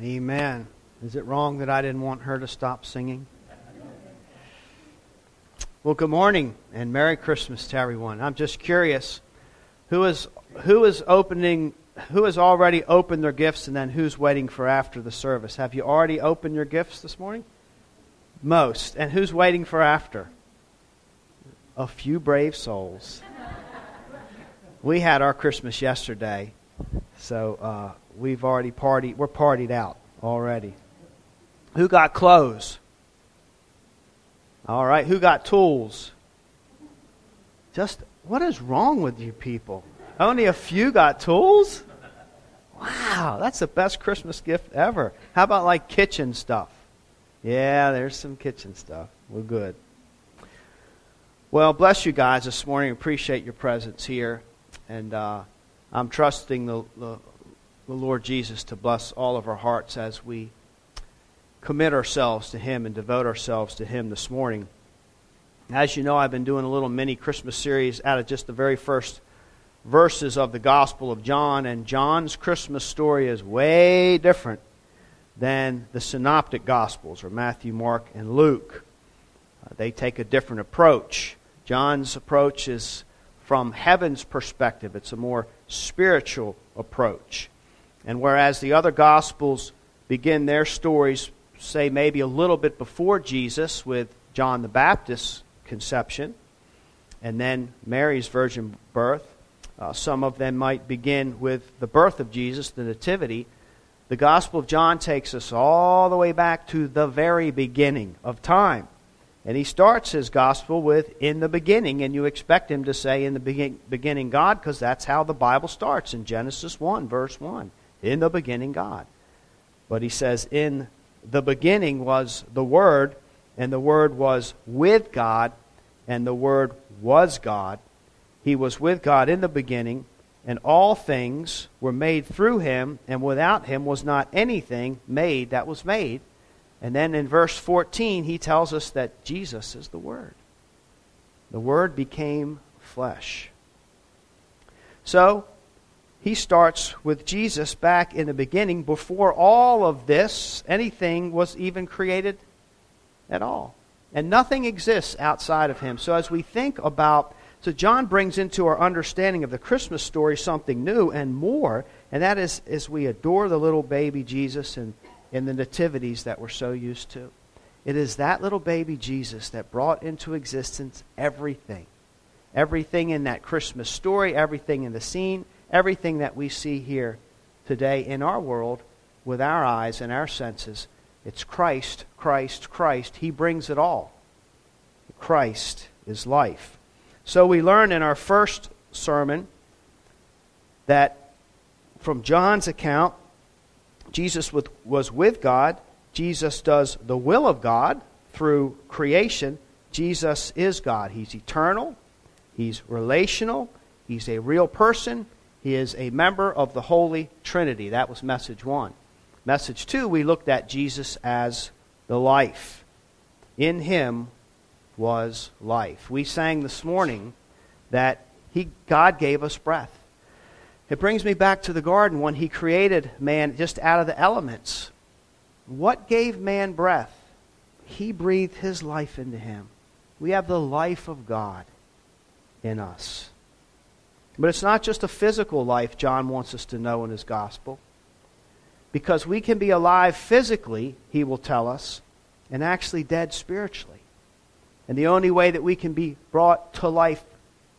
Amen. Is it wrong that I didn't want her to stop singing? Well, good morning and Merry Christmas to everyone. I'm just curious who is who is opening who has already opened their gifts and then who's waiting for after the service? Have you already opened your gifts this morning? Most. And who's waiting for after? A few brave souls. we had our Christmas yesterday, so uh, we've already partied. We're partied out already. Who got clothes? All right. Who got tools? Just what is wrong with you people? Only a few got tools? Wow, that's the best Christmas gift ever. How about like kitchen stuff? Yeah, there's some kitchen stuff. We're good. Well, bless you guys this morning. Appreciate your presence here. And uh, I'm trusting the, the, the Lord Jesus to bless all of our hearts as we commit ourselves to Him and devote ourselves to Him this morning. As you know, I've been doing a little mini Christmas series out of just the very first verses of the Gospel of John, and John's Christmas story is way different than the synoptic Gospels, or Matthew, Mark, and Luke. Uh, they take a different approach. John's approach is from heaven's perspective, it's a more spiritual approach. And whereas the other Gospels begin their stories, say, maybe a little bit before Jesus with John the Baptist's conception, and then Mary's virgin birth, uh, some of them might begin with the birth of Jesus, the Nativity. The Gospel of John takes us all the way back to the very beginning of time. And he starts his Gospel with, in the beginning, and you expect him to say, in the begin- beginning, God, because that's how the Bible starts in Genesis 1, verse 1. In the beginning, God. But he says, in the beginning was the Word, and the Word was with God, and the Word was God. He was with God in the beginning, and all things were made through him, and without him was not anything made that was made. And then in verse 14, he tells us that Jesus is the Word. The Word became flesh. So, he starts with Jesus back in the beginning before all of this, anything was even created at all. And nothing exists outside of him. So, as we think about so John brings into our understanding of the Christmas story something new and more, and that is as we adore the little baby Jesus and in the nativities that we're so used to. It is that little baby Jesus that brought into existence everything. Everything in that Christmas story, everything in the scene, everything that we see here today in our world with our eyes and our senses. It's Christ, Christ, Christ. He brings it all. Christ is life. So we learn in our first sermon that from John's account, Jesus was with God. Jesus does the will of God through creation. Jesus is God. He's eternal. He's relational. He's a real person. He is a member of the Holy Trinity. That was message one. Message two, we looked at Jesus as the life. In him was life. We sang this morning that he, God gave us breath. It brings me back to the garden when he created man just out of the elements. What gave man breath? He breathed his life into him. We have the life of God in us. But it's not just a physical life John wants us to know in his gospel. Because we can be alive physically, he will tell us, and actually dead spiritually. And the only way that we can be brought to life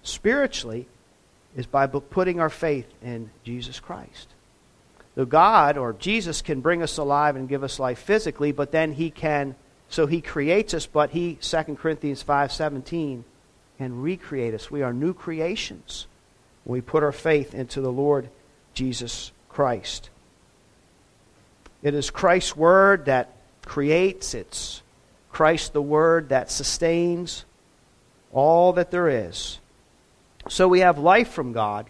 spiritually is by putting our faith in Jesus Christ. So God or Jesus can bring us alive and give us life physically, but then he can so he creates us, but he 2 Corinthians 5:17 can recreate us. We are new creations we put our faith into the Lord Jesus Christ. It is Christ's word that creates, it's Christ the Word that sustains all that there is. So we have life from God,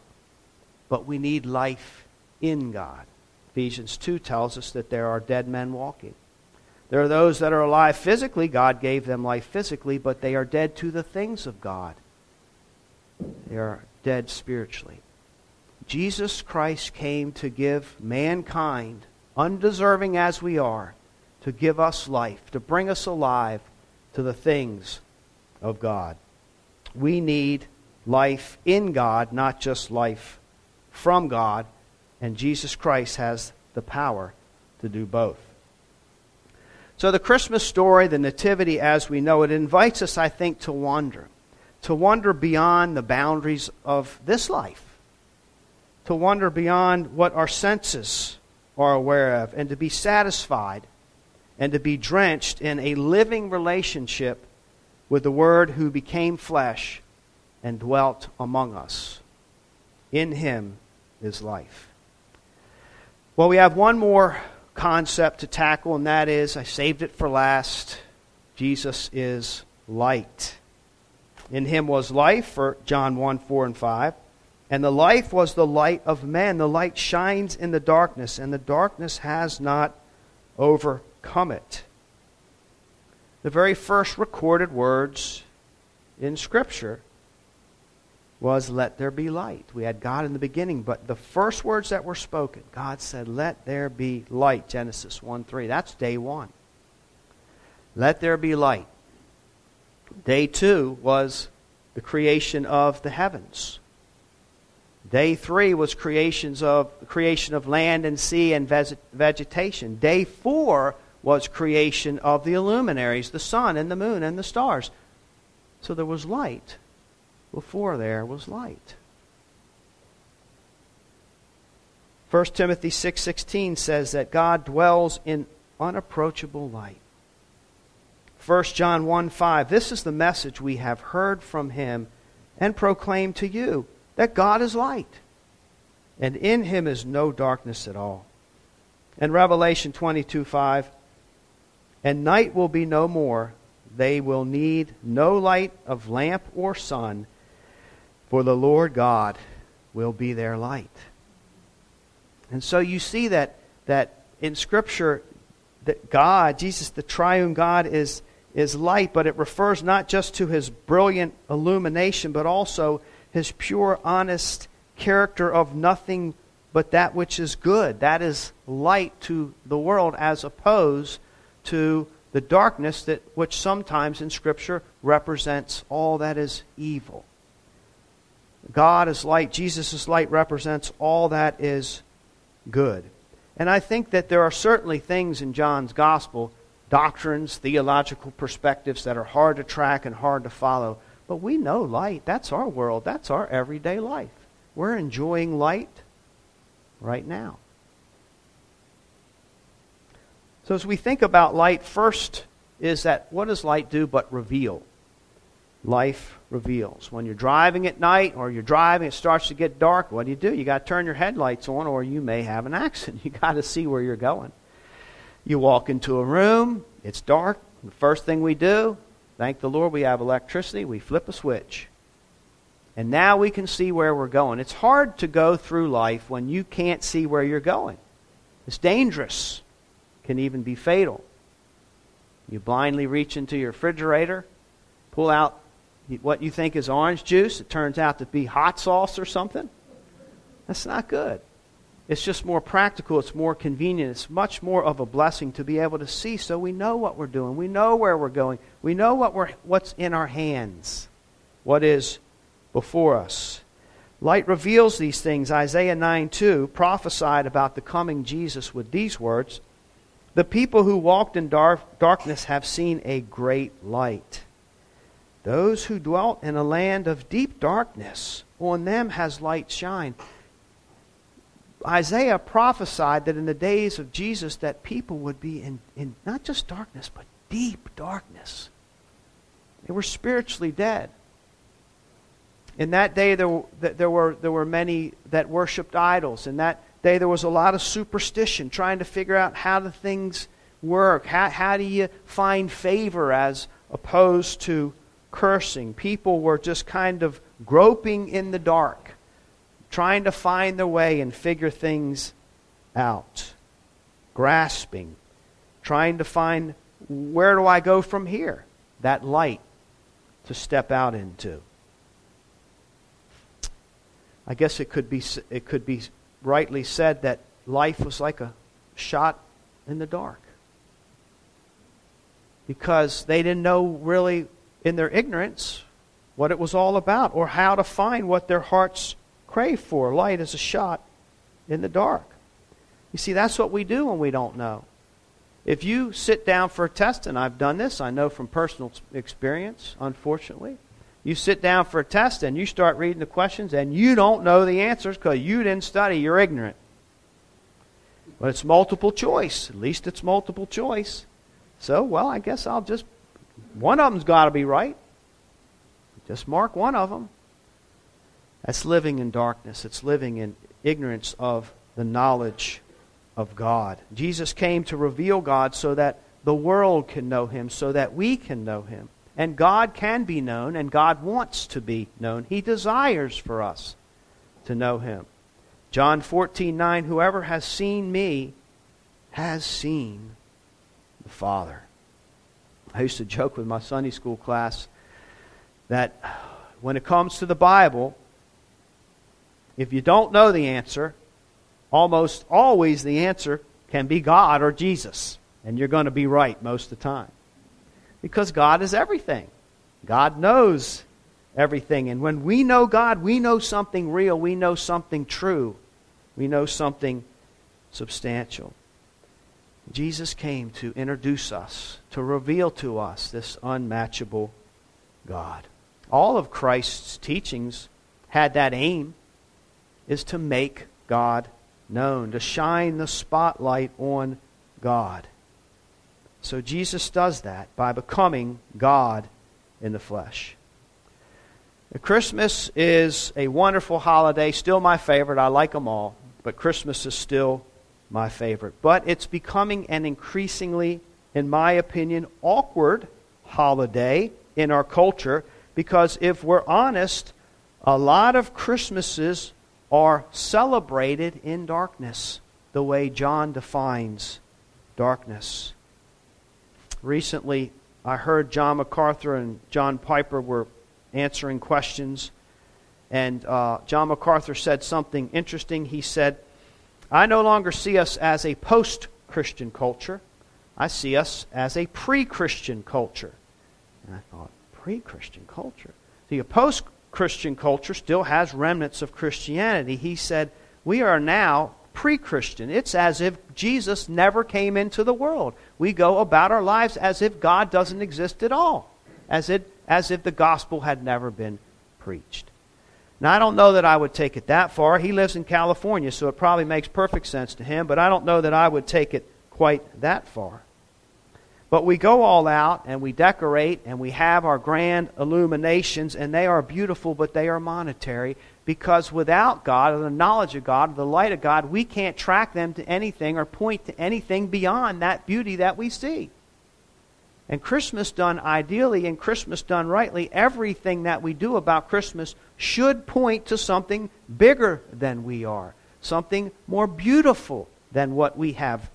but we need life in God. Ephesians 2 tells us that there are dead men walking. There are those that are alive physically. God gave them life physically, but they are dead to the things of God. They are dead spiritually. Jesus Christ came to give mankind undeserving as we are, to give us life, to bring us alive to the things of God. We need life in God, not just life from God, and Jesus Christ has the power to do both. So, the Christmas story, the Nativity as we know it, invites us, I think, to wander, to wander beyond the boundaries of this life, to wander beyond what our senses are aware of, and to be satisfied and to be drenched in a living relationship with the Word who became flesh and dwelt among us. In Him is life. Well, we have one more concept to tackle, and that is I saved it for last. Jesus is light. In him was life, for John 1 4 and 5. And the life was the light of men. The light shines in the darkness, and the darkness has not overcome it. The very first recorded words in Scripture was, Let there be light. We had God in the beginning, but the first words that were spoken, God said, Let there be light. Genesis 1 3. That's day one. Let there be light. Day two was the creation of the heavens. Day three was creations of creation of land and sea and vegetation. Day four was creation of the luminaries, the sun and the moon and the stars. So there was light before there was light. 1 Timothy 6:16 says that God dwells in unapproachable light. 1 John 1 5, this is the message we have heard from him and proclaimed to you that God is light, and in him is no darkness at all. And Revelation 22 5, and night will be no more. They will need no light of lamp or sun, for the Lord God will be their light. And so you see that, that in Scripture, that God, Jesus, the triune God, is, is light, but it refers not just to his brilliant illumination, but also his pure, honest character of nothing but that which is good. That is light to the world as opposed to the darkness that which sometimes in Scripture represents all that is evil. God is light, Jesus' light represents all that is good. And I think that there are certainly things in John's gospel, doctrines, theological perspectives that are hard to track and hard to follow. But we know light. That's our world. That's our everyday life. We're enjoying light right now. So as we think about light, first is that what does light do but reveal? Life reveals. When you're driving at night or you're driving, it starts to get dark. What do you do? You got to turn your headlights on or you may have an accident. You got to see where you're going. You walk into a room, it's dark. The first thing we do, thank the Lord we have electricity, we flip a switch. And now we can see where we're going. It's hard to go through life when you can't see where you're going. It's dangerous. it Can even be fatal. You blindly reach into your refrigerator, pull out what you think is orange juice, it turns out to be hot sauce or something. That's not good. It's just more practical, it's more convenient, it's much more of a blessing to be able to see so we know what we're doing, we know where we're going, we know what we're, what's in our hands, what is before us. Light reveals these things. Isaiah 9 2 prophesied about the coming Jesus with these words The people who walked in dark, darkness have seen a great light. Those who dwelt in a land of deep darkness, on them has light shined. Isaiah prophesied that in the days of Jesus that people would be in, in not just darkness, but deep darkness. They were spiritually dead. In that day, there there, were, there were many that worshipped idols. In that day, there was a lot of superstition, trying to figure out how the things work. How, how do you find favor as opposed to cursing. People were just kind of groping in the dark, trying to find their way and figure things out, grasping, trying to find where do I go from here? That light to step out into. I guess it could be it could be rightly said that life was like a shot in the dark. Because they didn't know really, in their ignorance, what it was all about or how to find what their hearts crave for. Light is a shot in the dark. You see, that's what we do when we don't know. If you sit down for a test, and I've done this, I know from personal experience, unfortunately. You sit down for a test and you start reading the questions and you don't know the answers because you didn't study, you're ignorant. But it's multiple choice. At least it's multiple choice. So, well, I guess I'll just, one of them's got to be right. Just mark one of them. That's living in darkness. It's living in ignorance of the knowledge of God. Jesus came to reveal God so that the world can know him, so that we can know him. And God can be known, and God wants to be known. He desires for us to know him. John 14, 9, whoever has seen me has seen the Father. I used to joke with my Sunday school class that when it comes to the Bible, if you don't know the answer, almost always the answer can be God or Jesus. And you're going to be right most of the time. Because God is everything. God knows everything. And when we know God, we know something real. We know something true. We know something substantial. Jesus came to introduce us, to reveal to us this unmatchable God. All of Christ's teachings had that aim is to make God known, to shine the spotlight on God. So Jesus does that by becoming God in the flesh. Christmas is a wonderful holiday, still my favorite. I like them all, but Christmas is still my favorite. But it's becoming an increasingly, in my opinion, awkward holiday in our culture because if we're honest, a lot of Christmases are celebrated in darkness, the way John defines darkness. Recently, I heard John MacArthur and John Piper were answering questions, and uh, John MacArthur said something interesting. He said, I no longer see us as a post Christian culture, I see us as a pre Christian culture. And I thought, pre Christian culture? A post Christian culture still has remnants of Christianity. He said, We are now pre Christian. It's as if Jesus never came into the world. We go about our lives as if God doesn't exist at all, as, it, as if the gospel had never been preached. Now, I don't know that I would take it that far. He lives in California, so it probably makes perfect sense to him, but I don't know that I would take it quite that far. But we go all out and we decorate and we have our grand illuminations, and they are beautiful, but they are monetary because without God, or the knowledge of God, or the light of God, we can't track them to anything or point to anything beyond that beauty that we see. And Christmas done ideally and Christmas done rightly, everything that we do about Christmas should point to something bigger than we are, something more beautiful than what we have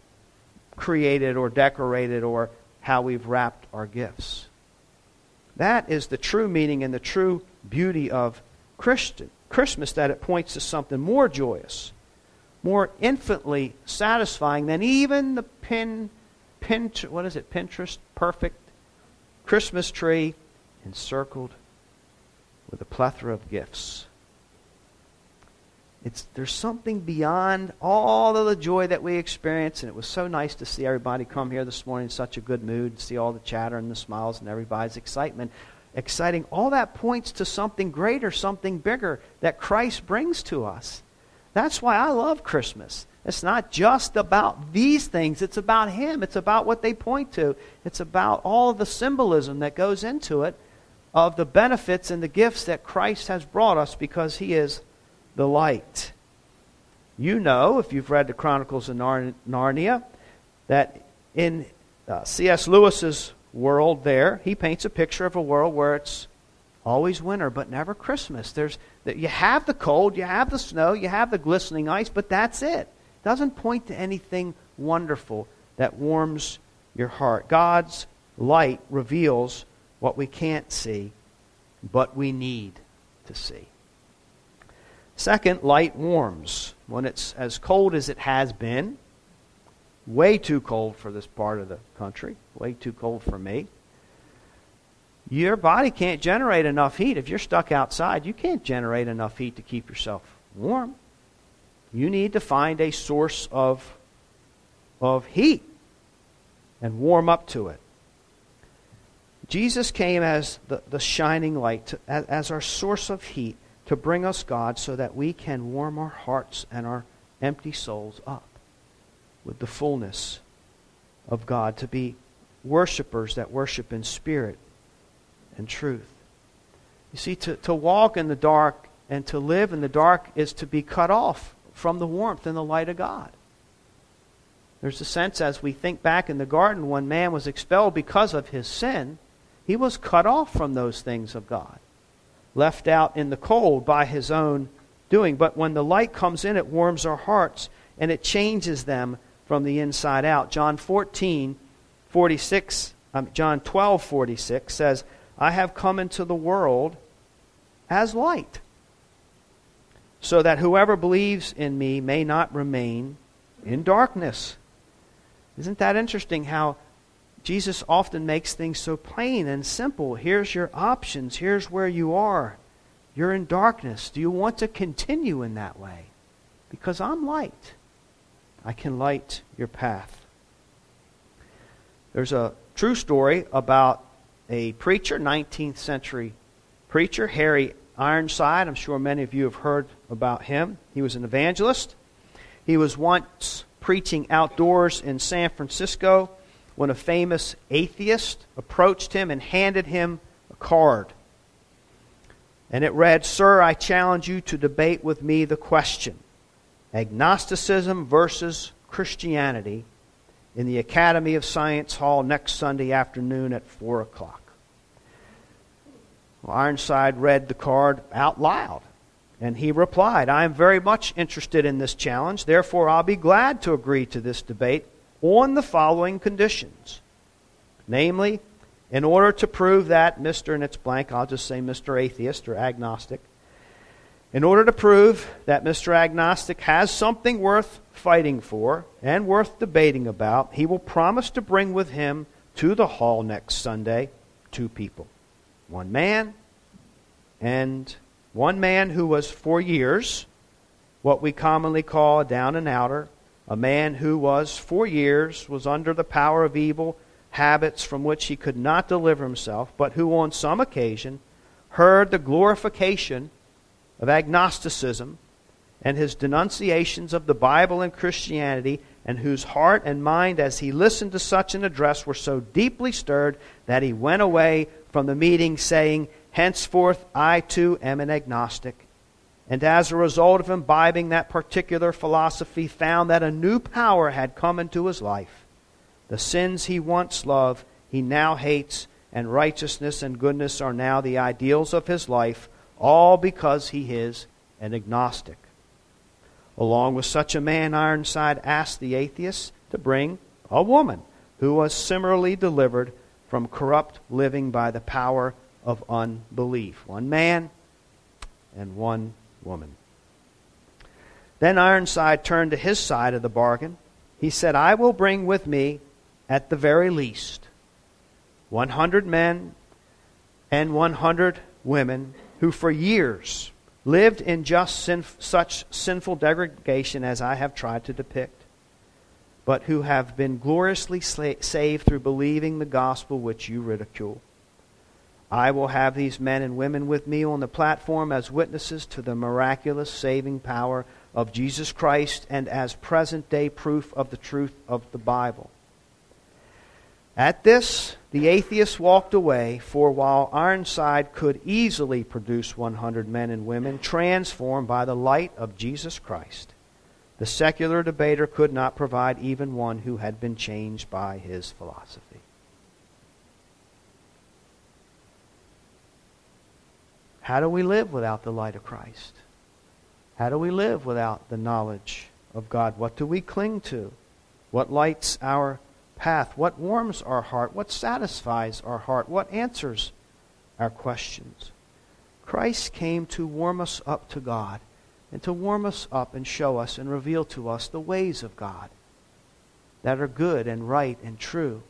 created or decorated or how we've wrapped our gifts. That is the true meaning and the true beauty of Christian, Christmas, that it points to something more joyous, more infinitely satisfying than even the pin, pin what is it, Pinterest perfect Christmas tree encircled with a plethora of gifts. It's, there's something beyond all of the joy that we experience, and it was so nice to see everybody come here this morning in such a good mood, see all the chatter and the smiles and everybody's excitement. Exciting. All that points to something greater, something bigger that Christ brings to us. That's why I love Christmas. It's not just about these things, it's about Him. It's about what they point to. It's about all of the symbolism that goes into it of the benefits and the gifts that Christ has brought us because He is the light. You know, if you've read the Chronicles of Narnia, that in uh, C.S. Lewis's world there, he paints a picture of a world where it's always winter but never Christmas. There's you have the cold, you have the snow, you have the glistening ice, but that's it. It doesn't point to anything wonderful that warms your heart. God's light reveals what we can't see, but we need to see. Second, light warms. When it's as cold as it has been, way too cold for this part of the country, way too cold for me. Your body can't generate enough heat. If you're stuck outside, you can't generate enough heat to keep yourself warm. You need to find a source of, of heat and warm up to it. Jesus came as the, the shining light, to, as, as our source of heat to bring us God so that we can warm our hearts and our empty souls up with the fullness of God, to be worshipers that worship in spirit and truth. You see, to, to walk in the dark and to live in the dark is to be cut off from the warmth and the light of God. There's a sense as we think back in the garden when man was expelled because of his sin, he was cut off from those things of God left out in the cold by his own doing. But when the light comes in, it warms our hearts and it changes them from the inside out. John 14, 46, um, John 12, 46 says, I have come into the world as light, so that whoever believes in me may not remain in darkness. Isn't that interesting how Jesus often makes things so plain and simple. Here's your options. Here's where you are. You're in darkness. Do you want to continue in that way? Because I'm light. I can light your path. There's a true story about a preacher, 19th century preacher, Harry Ironside. I'm sure many of you have heard about him. He was an evangelist. He was once preaching outdoors in San Francisco when a famous atheist approached him and handed him a card. And it read, Sir, I challenge you to debate with me the question agnosticism versus Christianity in the Academy of Science Hall next Sunday afternoon at 4 o'clock. Well, Ironside read the card out loud, and he replied, I am very much interested in this challenge, therefore I'll be glad to agree to this debate on the following conditions. Namely, in order to prove that Mr. and it's blank, I'll just say Mr. Atheist or Agnostic. In order to prove that Mr. Agnostic has something worth fighting for and worth debating about, he will promise to bring with him to the hall next Sunday two people one man and one man who was for years what we commonly call a down and outer a man who was for years was under the power of evil habits from which he could not deliver himself, but who on some occasion heard the glorification of agnosticism and his denunciations of the Bible and Christianity, and whose heart and mind, as he listened to such an address, were so deeply stirred that he went away from the meeting saying, Henceforth I too am an agnostic and as a result of imbibing that particular philosophy, found that a new power had come into his life. The sins he once loved, he now hates, and righteousness and goodness are now the ideals of his life, all because he is an agnostic. Along with such a man, Ironside asked the atheist to bring a woman who was similarly delivered from corrupt living by the power of unbelief. One man and one woman. Then Ironside turned to his side of the bargain. He said, I will bring with me, at the very least, 100 men and 100 women who for years lived in just sin, such sinful degradation as I have tried to depict, but who have been gloriously saved through believing the gospel which you ridicule. I will have these men and women with me on the platform as witnesses to the miraculous saving power of Jesus Christ and as present day proof of the truth of the Bible. At this, the atheists walked away, for while Ironside could easily produce 100 men and women transformed by the light of Jesus Christ, the secular debater could not provide even one who had been changed by his philosophy. How do we live without the light of Christ? How do we live without the knowledge of God? What do we cling to? What lights our path? What warms our heart? What satisfies our heart? What answers our questions? Christ came to warm us up to God and to warm us up and show us and reveal to us the ways of God. that are good and right and true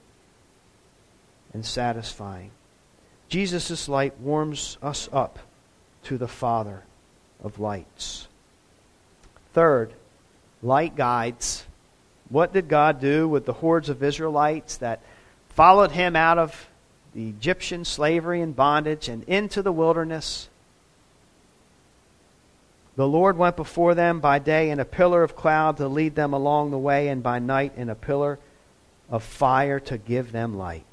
and satisfying. Jesus' light warms us up to the Father of lights. Third, light guides. What did God do with the hordes of Israelites that followed him out of the Egyptian slavery and bondage and into the wilderness? The Lord went before them by day in a pillar of cloud to lead them along the way, and by night in a pillar of fire to give them light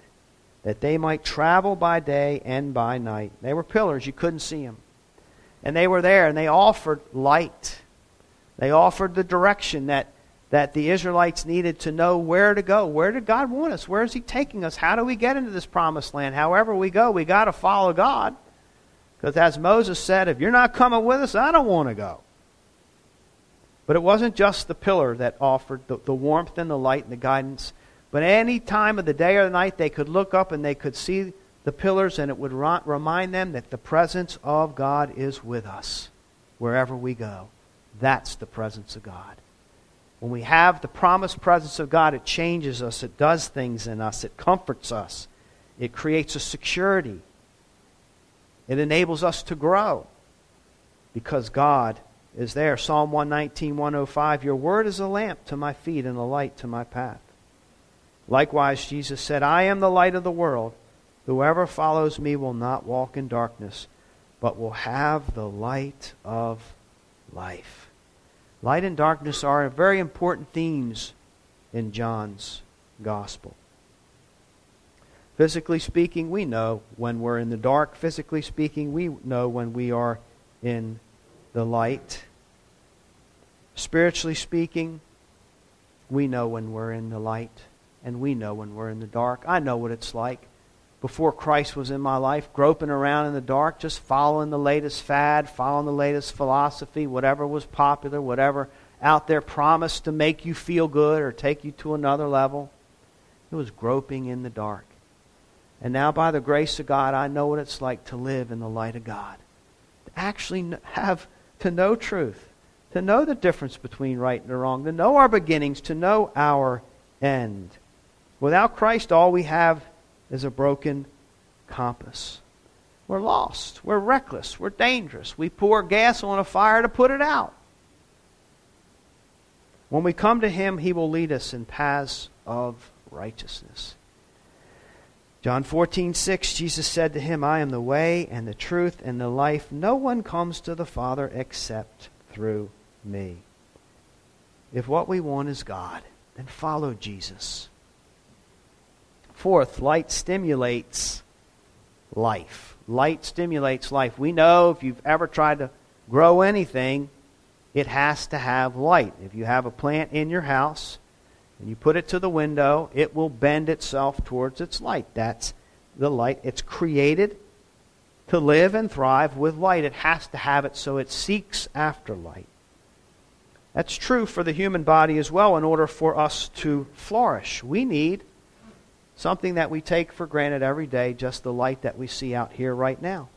that they might travel by day and by night. They were pillars, you couldn't see them. And they were there, and they offered light. They offered the direction that, that the Israelites needed to know where to go. Where did God want us? Where is He taking us? How do we get into this promised land? However we go, we got to follow God. Because as Moses said, if you're not coming with us, I don't want to go. But it wasn't just the pillar that offered the, the warmth and the light and the guidance. But any time of the day or the night, they could look up and they could see the pillars, and it would remind them that the presence of God is with us wherever we go. That's the presence of God. When we have the promised presence of God, it changes us, it does things in us, it comforts us, it creates a security, it enables us to grow because God is there. Psalm 119, 105 Your word is a lamp to my feet and a light to my path. Likewise, Jesus said, I am the light of the world. Whoever follows me will not walk in darkness, but will have the light of life. Light and darkness are very important themes in John's gospel. Physically speaking, we know when we're in the dark. Physically speaking, we know when we are in the light. Spiritually speaking, we know when we're in the light and we know when we're in the dark. I know what it's like. Before Christ was in my life, groping around in the dark, just following the latest fad, following the latest philosophy, whatever was popular, whatever out there promised to make you feel good or take you to another level. It was groping in the dark. And now, by the grace of God, I know what it's like to live in the light of God. To actually have, to know truth, to know the difference between right and wrong, to know our beginnings, to know our end. Without Christ, all we have is a broken compass. We're lost. We're reckless. We're dangerous. We pour gas on a fire to put it out. When we come to Him, He will lead us in paths of righteousness. John 14, 6, Jesus said to him, I am the way and the truth and the life. No one comes to the Father except through me. If what we want is God, then follow Jesus. Fourth, light stimulates life. Light stimulates life. We know if you've ever tried to grow anything, it has to have light. If you have a plant in your house and you put it to the window, it will bend itself towards its light. That's the light. It's created to live and thrive with light. It has to have it, so it seeks after light. That's true for the human body as well in order for us to flourish. We need Something that we take for granted every day, just the light that we see out here right now.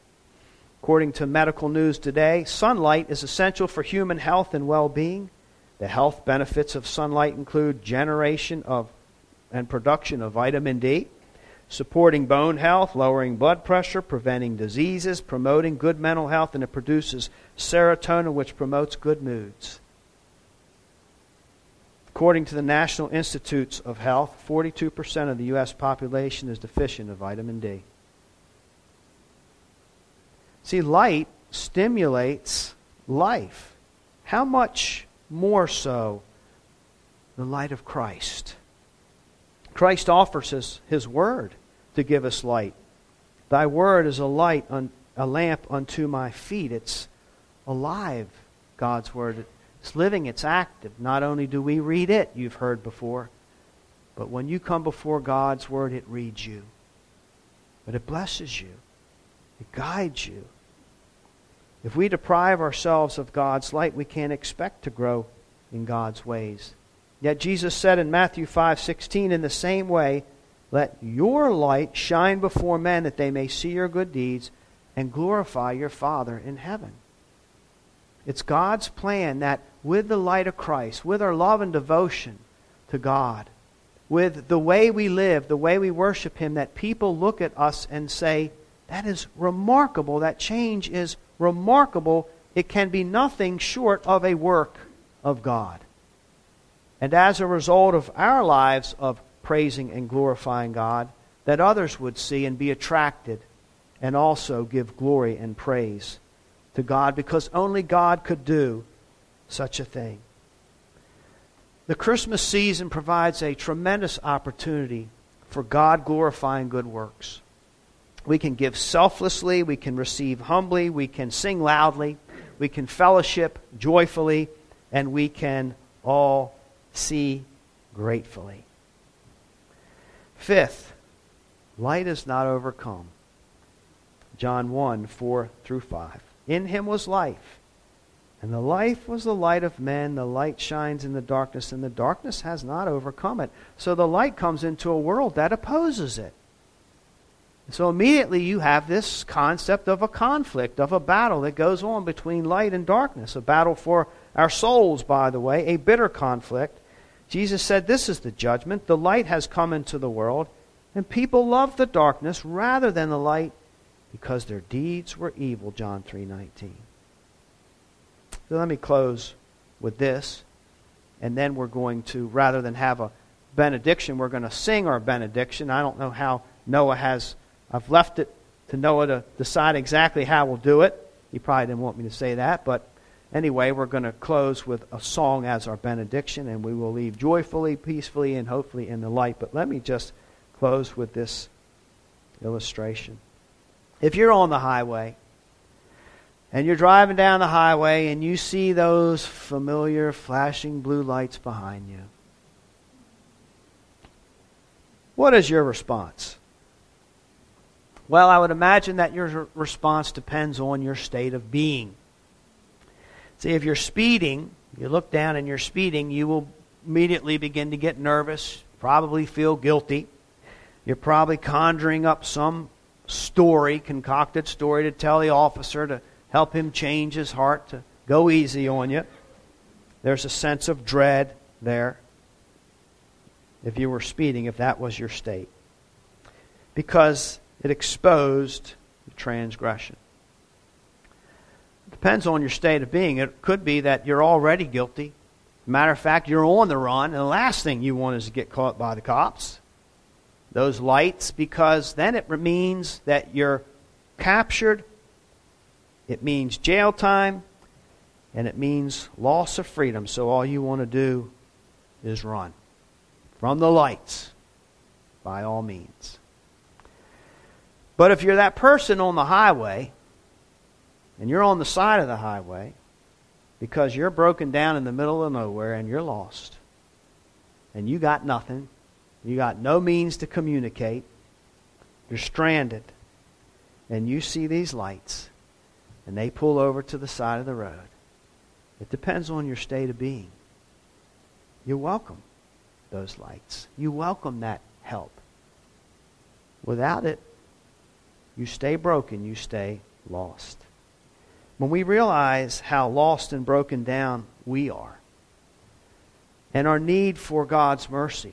According to medical news today, sunlight is essential for human health and well being. The health benefits of sunlight include generation of and production of vitamin D, supporting bone health, lowering blood pressure, preventing diseases, promoting good mental health, and it produces serotonin, which promotes good moods. According to the National Institutes of Health, 42% of the U.S. population is deficient of vitamin D. See, light stimulates life. How much more so the light of Christ? Christ offers us his word to give us light. Thy word is a light, a lamp unto my feet. It's alive, God's word. It's living, it's active. Not only do we read it, you've heard before, but when you come before God's Word, it reads you. But it blesses you, it guides you. If we deprive ourselves of God's light, we can't expect to grow in God's ways. Yet Jesus said in Matthew 5:16 in the same way, let your light shine before men that they may see your good deeds and glorify your Father in heaven. It's God's plan that with the light of Christ, with our love and devotion to God, with the way we live, the way we worship Him, that people look at us and say, That is remarkable. That change is remarkable. It can be nothing short of a work of God. And as a result of our lives of praising and glorifying God, that others would see and be attracted and also give glory and praise to God because only God could do such a thing. The Christmas season provides a tremendous opportunity for God glorifying good works. We can give selflessly, we can receive humbly, we can sing loudly, we can fellowship joyfully, and we can all see gratefully. Fifth, light is not overcome. John 1 4 through 5. In him was life, and the life was the light of men. The light shines in the darkness, and the darkness has not overcome it. So the light comes into a world that opposes it. So immediately you have this concept of a conflict, of a battle that goes on between light and darkness, a battle for our souls, by the way, a bitter conflict. Jesus said, This is the judgment. The light has come into the world, and people love the darkness rather than the light because their deeds were evil, John 3:19. So let me close with this, and then we're going to rather than have a benediction, we're going to sing our benediction. I don't know how Noah has I've left it to Noah to decide exactly how we'll do it. He probably didn't want me to say that, but anyway, we're going to close with a song as our benediction, and we will leave joyfully, peacefully, and hopefully in the light. But let me just close with this illustration. If you're on the highway, and you're driving down the highway and you see those familiar flashing blue lights behind you, what is your response? Well, I would imagine that your response depends on your state of being. See, if you're speeding, you look down and you're speeding, you will immediately begin to get nervous, probably feel guilty. You're probably conjuring up some story, concocted story to tell the officer to help him change his heart, to go easy on you. There's a sense of dread there if you were speeding, if that was your state. Because it exposed the transgression. It depends on your state of being. It could be that you're already guilty. Matter of fact, you're on the run, and the last thing you want is to get caught by the cops. Those lights, because then it means that you're captured, it means jail time, and it means loss of freedom. So all you want to do is run from the lights by all means. But if you're that person on the highway, and you're on the side of the highway, because you're broken down in the middle of nowhere and you're lost, and you got nothing, you got no means to communicate, you're stranded, and you see these lights, and they pull over to the side of the road. It depends on your state of being. You welcome those lights. You welcome that help. Without it, you stay broken, you stay lost. When we realize how lost and broken down we are, and our need for God's mercy,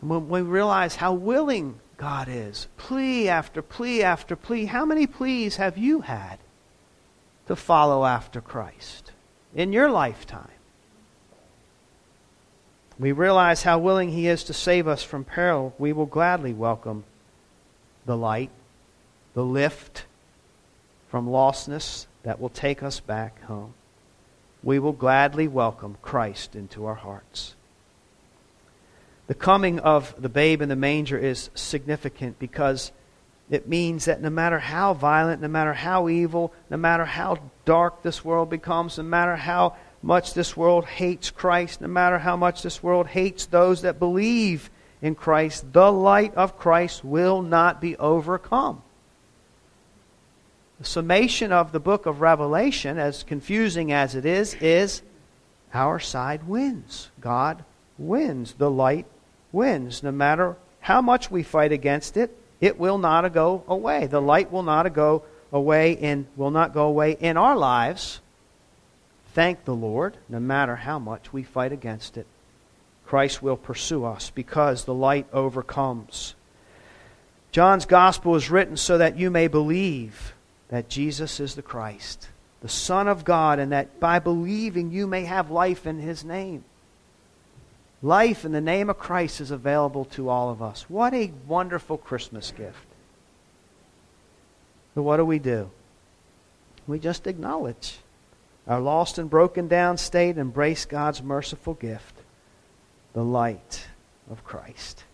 and when we realize how willing God is, plea after plea after plea, how many pleas have you had to follow after Christ in your lifetime? We realize how willing He is to save us from peril. We will gladly welcome the light the lift from lostness that will take us back home. We will gladly welcome Christ into our hearts. The coming of the babe in the manger is significant because it means that no matter how violent, no matter how evil, no matter how dark this world becomes, no matter how much this world hates Christ, no matter how much this world hates those that believe in Christ, the light of Christ will not be overcome. The summation of the book of Revelation, as confusing as it is, is our side wins. God wins. The light wins. No matter how much we fight against it, it will not go away. The light will not go away and will not go away in our lives. Thank the Lord, no matter how much we fight against it. Christ will pursue us because the light overcomes. John's gospel is written so that you may believe that Jesus is the Christ, the Son of God, and that by believing you may have life in his name. Life in the name of Christ is available to all of us. What a wonderful Christmas gift. But what do we do? We just acknowledge our lost and broken down state, and embrace God's merciful gift, the light of Christ.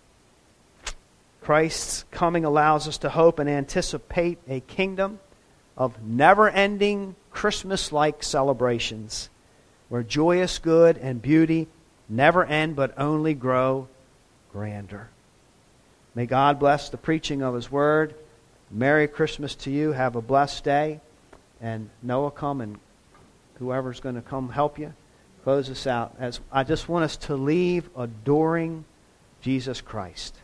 Christ's coming allows us to hope and anticipate a kingdom of never ending Christmas like celebrations where joyous good and beauty never end but only grow grander. May God bless the preaching of His Word. Merry Christmas to you. Have a blessed day. And Noah, come and whoever's going to come help you, close us out. As I just want us to leave adoring Jesus Christ.